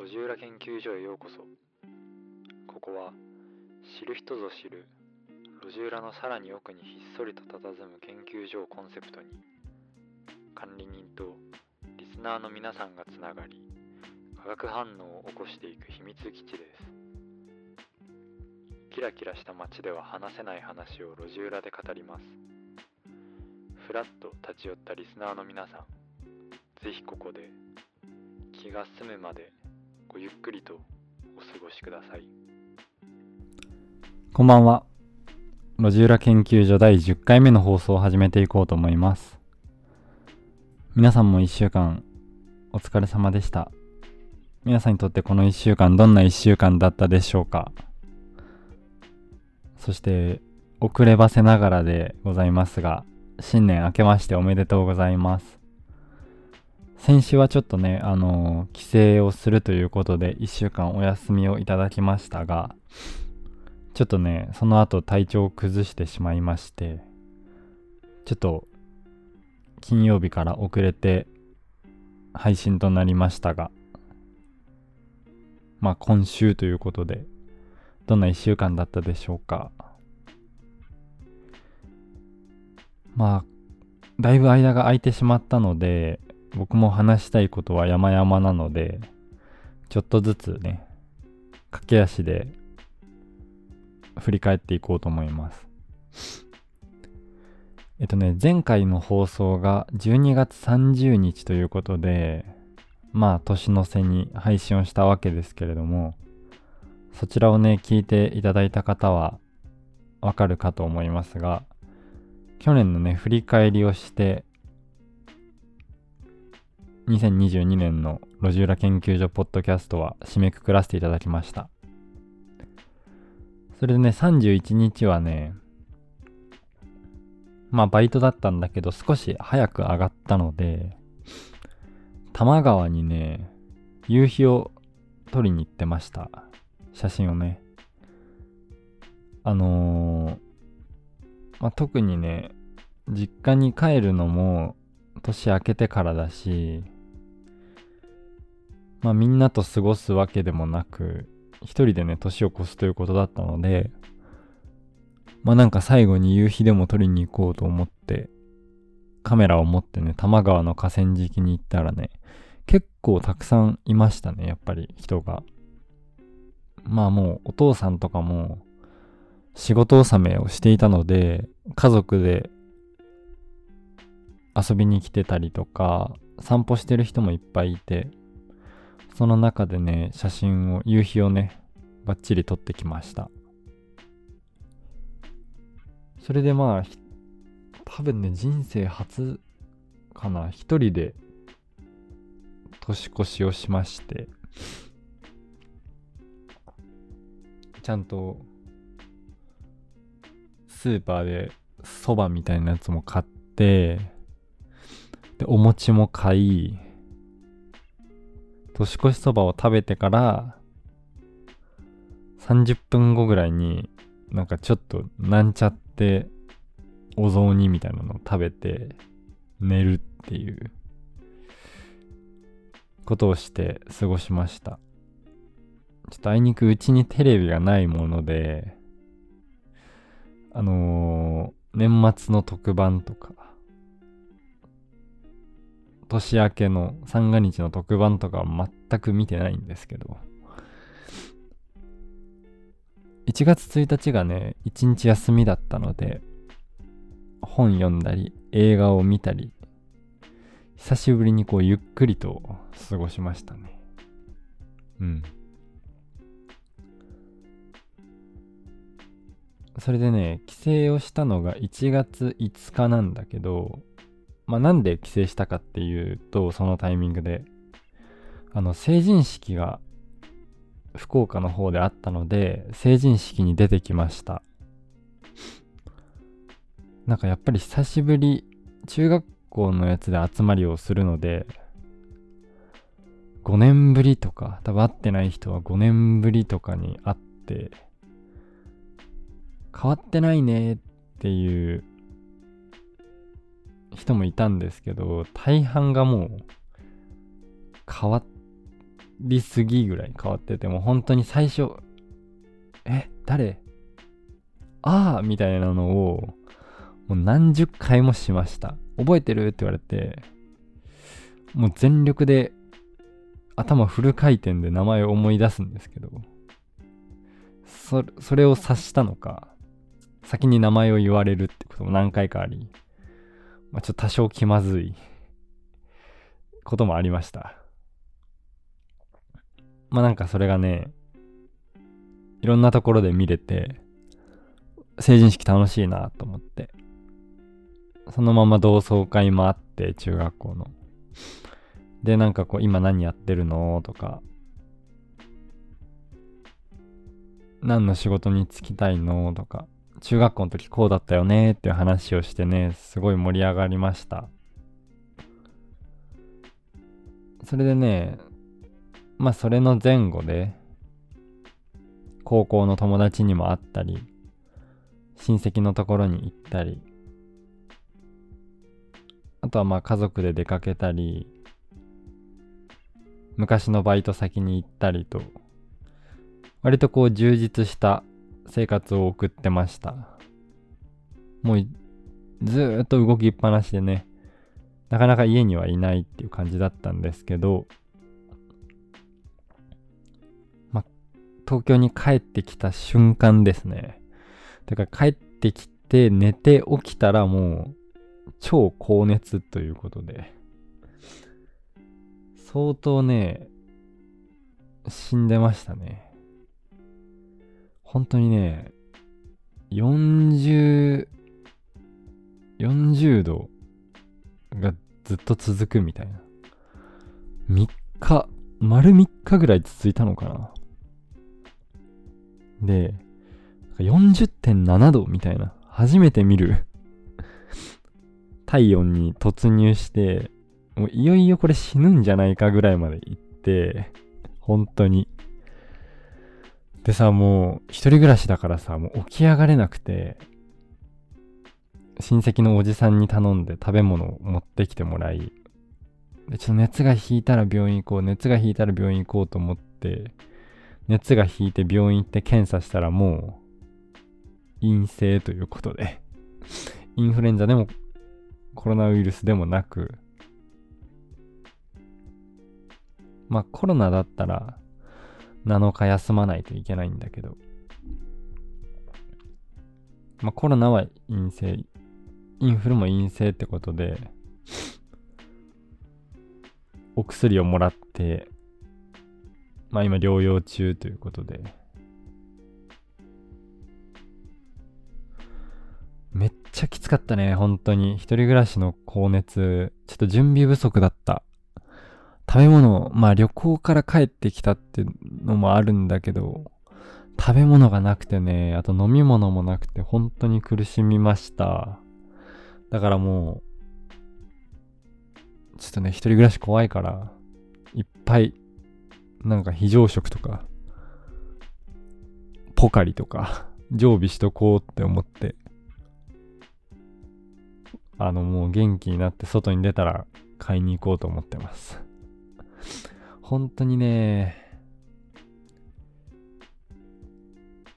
路地裏研究所へようこそ。ここは知る人ぞ知る路地裏のさらに奥にひっそりと佇む研究所をコンセプトに管理人とリスナーの皆さんがつながり化学反応を起こしていく秘密基地です。キラキラした街では話せない話を路地裏で語ります。ふらっと立ち寄ったリスナーの皆さんぜひここで気が済むまでごゆっくりとお過ごしくださいこんばんは。路地裏研究所第10回目の放送を始めていこうと思います。皆さんも1週間お疲れ様でした。皆さんにとってこの1週間どんな1週間だったでしょうかそして遅ればせながらでございますが、新年明けましておめでとうございます。先週はちょっとね、あの帰省をするということで1週間お休みをいただきましたが、ちょっとね、その後体調を崩してしまいまして、ちょっと金曜日から遅れて配信となりましたが、まあ今週ということで、どんな1週間だったでしょうか。まあ、だいぶ間が空いてしまったので、僕も話したいことは山々なので、ちょっとずつね、駆け足で振り返っていこうと思います。えっとね、前回の放送が12月30日ということで、まあ年の瀬に配信をしたわけですけれども、そちらをね、聞いていただいた方はわかるかと思いますが、去年のね、振り返りをして、2022年の路地裏研究所ポッドキャストは締めくくらせていただきました。それでね、31日はね、まあバイトだったんだけど少し早く上がったので、多摩川にね、夕日を撮りに行ってました。写真をね。あのー、まあ特にね、実家に帰るのも年明けてからだし、まあみんなと過ごすわけでもなく、一人でね、年を越すということだったので、まあなんか最後に夕日でも撮りに行こうと思って、カメラを持ってね、多摩川の河川敷に行ったらね、結構たくさんいましたね、やっぱり人が。まあもうお父さんとかも仕事納めをしていたので、家族で遊びに来てたりとか、散歩してる人もいっぱいいて、その中でね、写真を、夕日をね、バッチリ撮ってきました。それでまあ、多分ね、人生初かな、一人で年越しをしまして、ちゃんと、スーパーでそばみたいなやつも買って、で、お餅も買い、年越しそばを食べてから、30分後ぐらいに、なんかちょっとなんちゃって、お雑煮みたいなのを食べて、寝るっていう、ことをして過ごしました。ちょっとあいにくうちにテレビがないもので、あのー、年末の特番とか、年明けの三が日の特番とかは全く見てないんですけど、1月1日がね、1日休みだったので、本読んだり、映画を見たり、久しぶりにこうゆっくりと過ごしましたね。うん。それでね、帰省をしたのが1月5日なんだけど、まあなんで帰省したかっていうと、そのタイミングで、あの、成人式が福岡の方であったので、成人式に出てきました。なんかやっぱり久しぶり、中学校のやつで集まりをするので、5年ぶりとか、多分会ってない人は5年ぶりとかに会って、変わってないねっていう人もいたんですけど、大半がもう変わりすぎぐらい変わっててもう本当に最初え誰？ああみたいなのをもう何十回もしました。覚えてる？って言われてもう全力で頭フル回転で名前を思い出すんですけどそそれを察したのか先に名前を言われるってことも何回かあり、まあ、ちょっと多少気まずいこともありました。まあなんかそれがねいろんなところで見れて成人式楽しいなと思ってそのまま同窓会もあって中学校の。でなんかこう今何やってるのとか何の仕事に就きたいのとか中学校の時こうだったよねっていう話をしてねすごい盛り上がりました。それでねまあそれの前後で高校の友達にも会ったり親戚のところに行ったりあとはまあ家族で出かけたり昔のバイト先に行ったりと割とこう充実した生活を送ってました。もうずっと動きっぱなしでねなかなか家にはいないっていう感じだったんですけどま東京に帰ってきた瞬間ですね。だから帰ってきて寝て起きたらもう超高熱ということで相当ね死んでましたね。本当にね40 40度がずっと続くみたいな。3日丸3日ぐらい続いたのかな。で40.7度みたいな。初めて見る。体温に突入してもういよいよこれ死ぬんじゃないかぐらいまで行って本当に。でさ、もう、一人暮らしだからさ、もう起き上がれなくて、親戚のおじさんに頼んで食べ物を持ってきてもらい、で、ちょっと熱が引いたら病院行こう、熱が引いたら病院行こうと思って、熱が引いて病院行って検査したらもう、陰性ということで、インフルエンザでもコロナウイルスでもなく、まあコロナだったら7日休まないといけないんだけど、まあ、コロナは陰性、インフルも陰性ってことで、お薬をもらって、まあ今療養中ということで、めっちゃきつかったね、本当に。一人暮らしの高熱、ちょっと準備不足だった。食べ物、まあ旅行から帰ってきたってのもあるんだけど、食べ物がなくてね、あと飲み物もなくて本当に苦しみました。だからもう、ちょっとね、一人暮らし怖いから、いっぱい、なんか非常食とか、ポカリとか、常備しとこうって思って、あのもう元気になって外に出たら買いに行こうと思ってます。本当にね、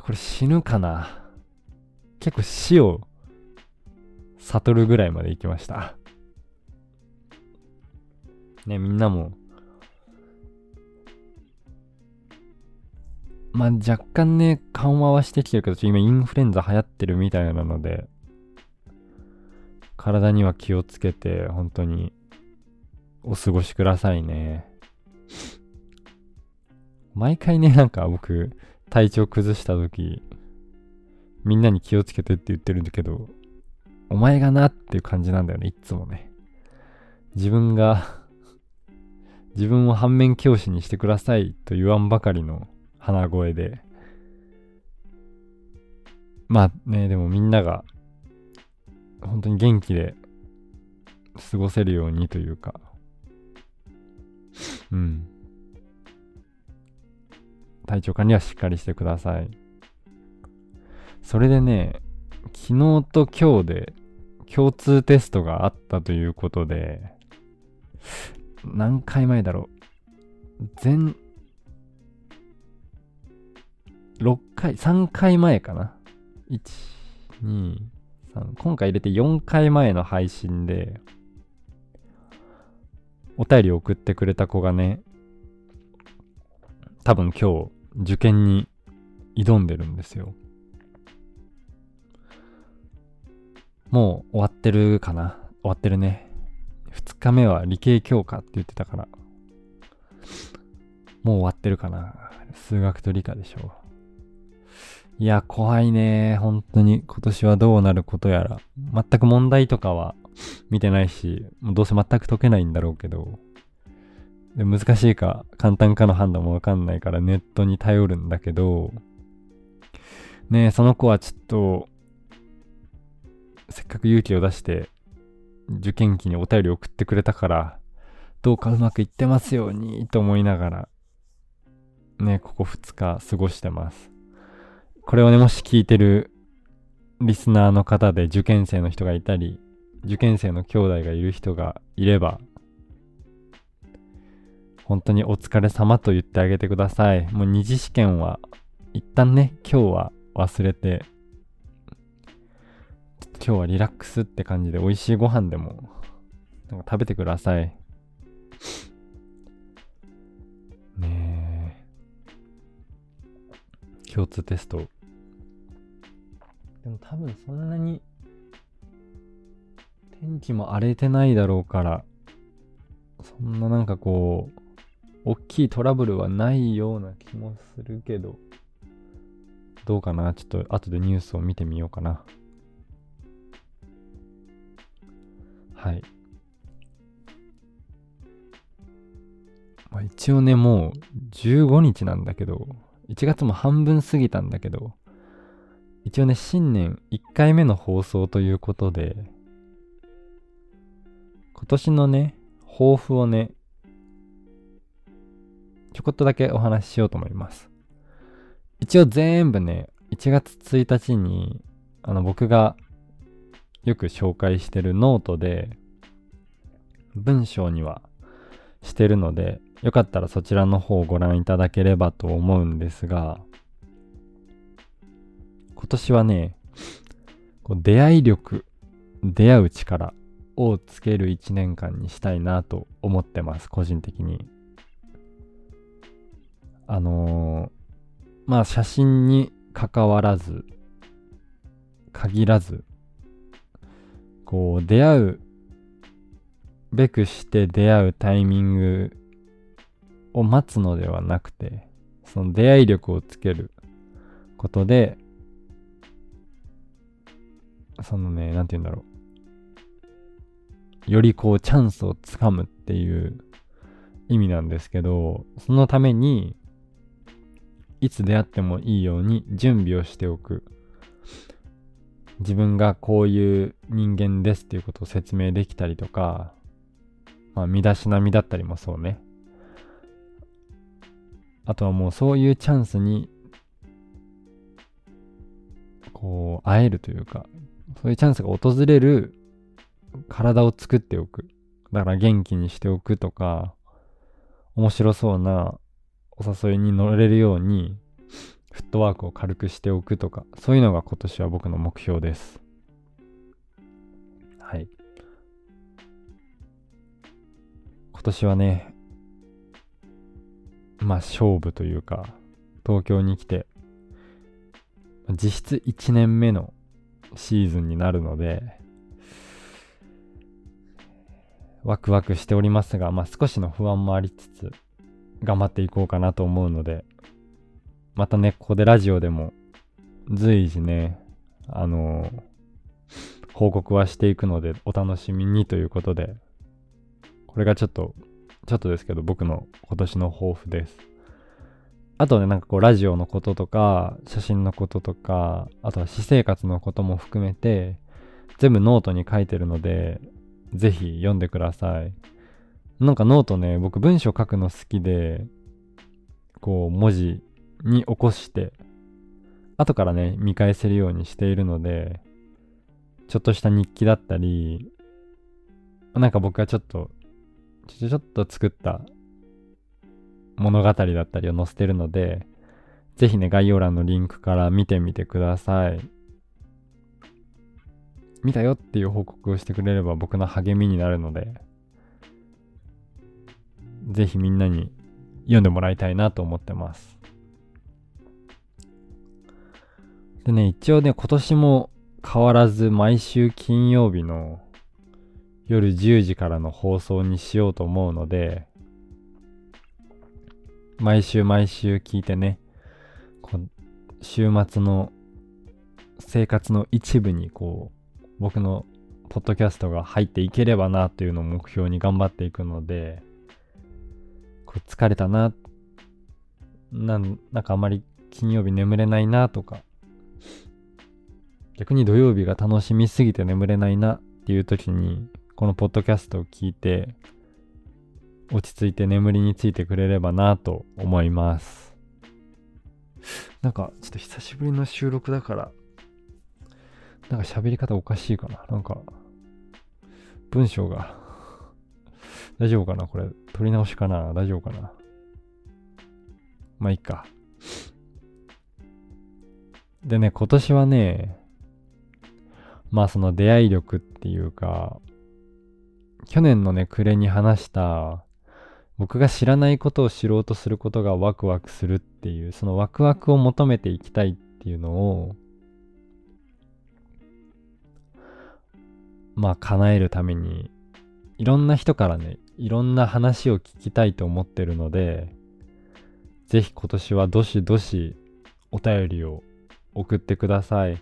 これ死ぬかな結構死を悟るぐらいまで行きました。ね、みんなも、まあ若干ね、緩和はしてきてるけど、今インフルエンザ流行ってるみたいなので、体には気をつけて、本当にお過ごしくださいね。毎回ね、なんか僕、体調崩した時、みんなに気をつけてって言ってるんだけど、お前がなっていう感じなんだよね、いつもね。自分が自分を反面教師にしてくださいと言わんばかりの鼻声で。まあね、でもみんなが本当に元気で過ごせるようにというか、うん。体調管理はしっかりしてください。それでね、昨日と今日で共通テストがあったということで、何回前だろう。全、6回、3回前かな。1、2、3、今回入れて4回前の配信で、お便りを送ってくれた子がね、多分今日受験に挑んでるんですよ。もう終わってるかな？終わってるね。2日目は理系教科って言ってたから。もう終わってるかな？数学と理科でしょう。いや、怖いね。本当に今年はどうなることやら。全く問題とかは見てないし、もうどうせ全く解けないんだろうけど、で難しいか簡単かの判断もわかんないからネットに頼るんだけど、ねえ、その子はちょっと、せっかく勇気を出して受験期にお便り送ってくれたから、どうかうまくいってますようにと思いながら、ね、ここ2日過ごしてます。これをね、もし聞いてるリスナーの方で受験生の人がいたり、受験生の兄弟がいる人がいれば、本当にお疲れ様と言ってあげてください。もう二次試験は、一旦ね、今日は忘れて、今日はリラックスって感じで美味しいご飯でも、なんか食べてください。ねえ。共通テスト。でも多分そんなに天気も荒れてないだろうから、そんななんかこう、大きいトラブルはないような気もするけど、どうかな？ちょっと後でニュースを見てみようかな。はい。まあ、一応ね、もう15日なんだけど、1月も半分過ぎたんだけど、一応ね、新年1回目の放送ということで、今年のね、抱負をね、ちょこっとだけお話ししようと思います。一応全部ね、1月1日に、あの、僕がよく紹介してるノートで、文章にはしてるので、よかったらそちらの方をご覧いただければと思うんですが、今年はね、出会い力、出会う力をつける1年間にしたいなと思ってます、個人的に。あのー、まあ写真に関わらず、限らず、こう出会うべくして出会うタイミングを待つのではなくて、その出会い力をつけることで、そのね、なんて言うんだろう。よりこうチャンスをつかむっていう意味なんですけど、そのために、いつ出会ってもいいように準備をしておく。自分がこういう人間ですっていうことを説明できたりとか、まあ、身だしなみだったりもそうね。あとはもうそういうチャンスに、こう、会えるというか、そういうチャンスが訪れる体を作っておく。だから元気にしておくとか、面白そうなお誘いに乗れるように、フットワークを軽くしておくとか、そういうのが今年は僕の目標です。はい。今年はね、まあ勝負というか、東京に来て、実質1年目のシーズンになるので、ワクワクしておりますが、まあ少しの不安もありつつ、頑張っていこうかなと思うので、またね、ここでラジオでも随時ね、あのー、報告はしていくのでお楽しみにということで、これがちょっとちょっとですけど、僕の今年の抱負です。あとね、なんかこう、ラジオのこととか、写真のこととか、あとは私生活のことも含めて、全部ノートに書いてるので、ぜひ読んでください。なんかノートね、僕文章書くの好きで、こう、文字に起こして、後からね、見返せるようにしているので、ちょっとした日記だったり、なんか僕がちょっとちょちょっと作った物語だったりを載せてるので、ぜひね、概要欄のリンクから見てみてください。見たよっていう報告をしてくれれば僕の励みになるので、ぜひみんなに読んでもらいたいなと思ってます。でね、一応ね、今年も変わらず毎週金曜日の夜10時からの放送にしようと思うので、毎週毎週聞いてね、週末の生活の一部にこう、僕のポッドキャストが入っていければなというのを目標に頑張っていくので、こう疲れたな、なんなんかあまり金曜日眠れないなとか、逆に土曜日が楽しみすぎて眠れないなっていう時に、このポッドキャストを聞いて、落ち着いて眠りについてくれればなと思います。なんか、ちょっと久しぶりの収録だから、なんか喋り方おかしいかな。なんか、文章が 大丈夫かな？これ、撮り直しかな？大丈夫かな？まあいいか。でね、今年はね、まあその出会い力っていうか、去年のね、暮れに話した、僕が知らないことを知ろうとすることがワクワクするっていう、そのワクワクを求めていきたいっていうのを、まあ叶えるために、いろんな人からね、いろんな話を聞きたいと思ってるので、ぜひ今年はどしどしお便りを送ってください。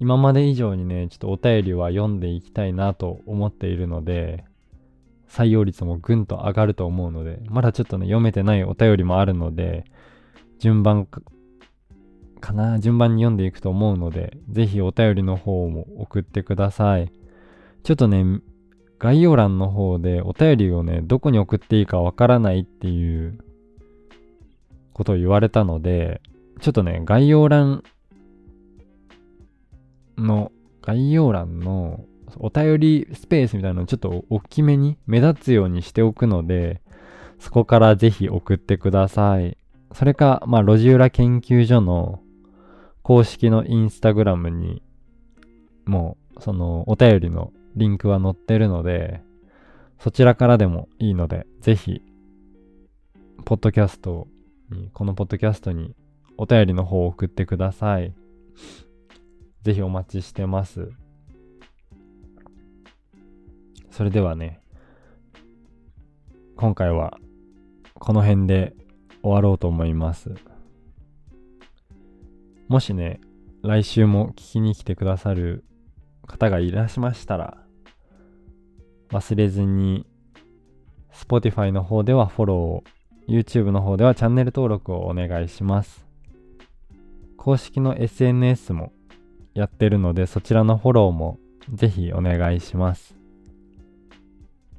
今まで以上にね、ちょっとお便りは読んでいきたいなと思っているので、採用率もぐんと上がると思うので、まだちょっとね、読めてないお便りもあるので、順番かな順番に読んでいくと思うので、ぜひお便りの方も送ってください。ちょっとね、概要欄の方でお便りをね、どこに送っていいかわからないっていうことを言われたので、ちょっとね、概要欄の、概要欄のお便りスペースみたいなのをちょっと大きめに目立つようにしておくので、そこからぜひ送ってください。それか、まあ、路地裏研究所の公式のインスタグラムにもう、そのお便りのリンクは載ってるので、そちらからでもいいので、ぜひ、ポッドキャストに、このポッドキャストにお便りの方を送ってください。ぜひお待ちしてます。それではね、今回はこの辺で終わろうと思います。もしね、来週も聞きに来てくださる方がいらしましたら、忘れずに、Spotify の方ではフォローを、YouTube の方ではチャンネル登録をお願いします。公式の SNS もやってるので、そちらのフォローもぜひお願いします。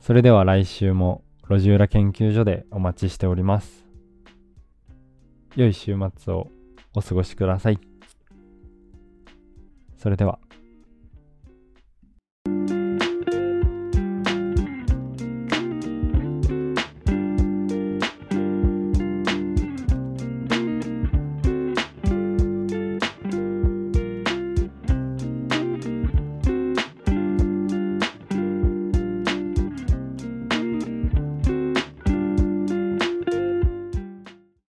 それでは来週も路地裏研究所でお待ちしております。良い週末をお過ごしください。それでは。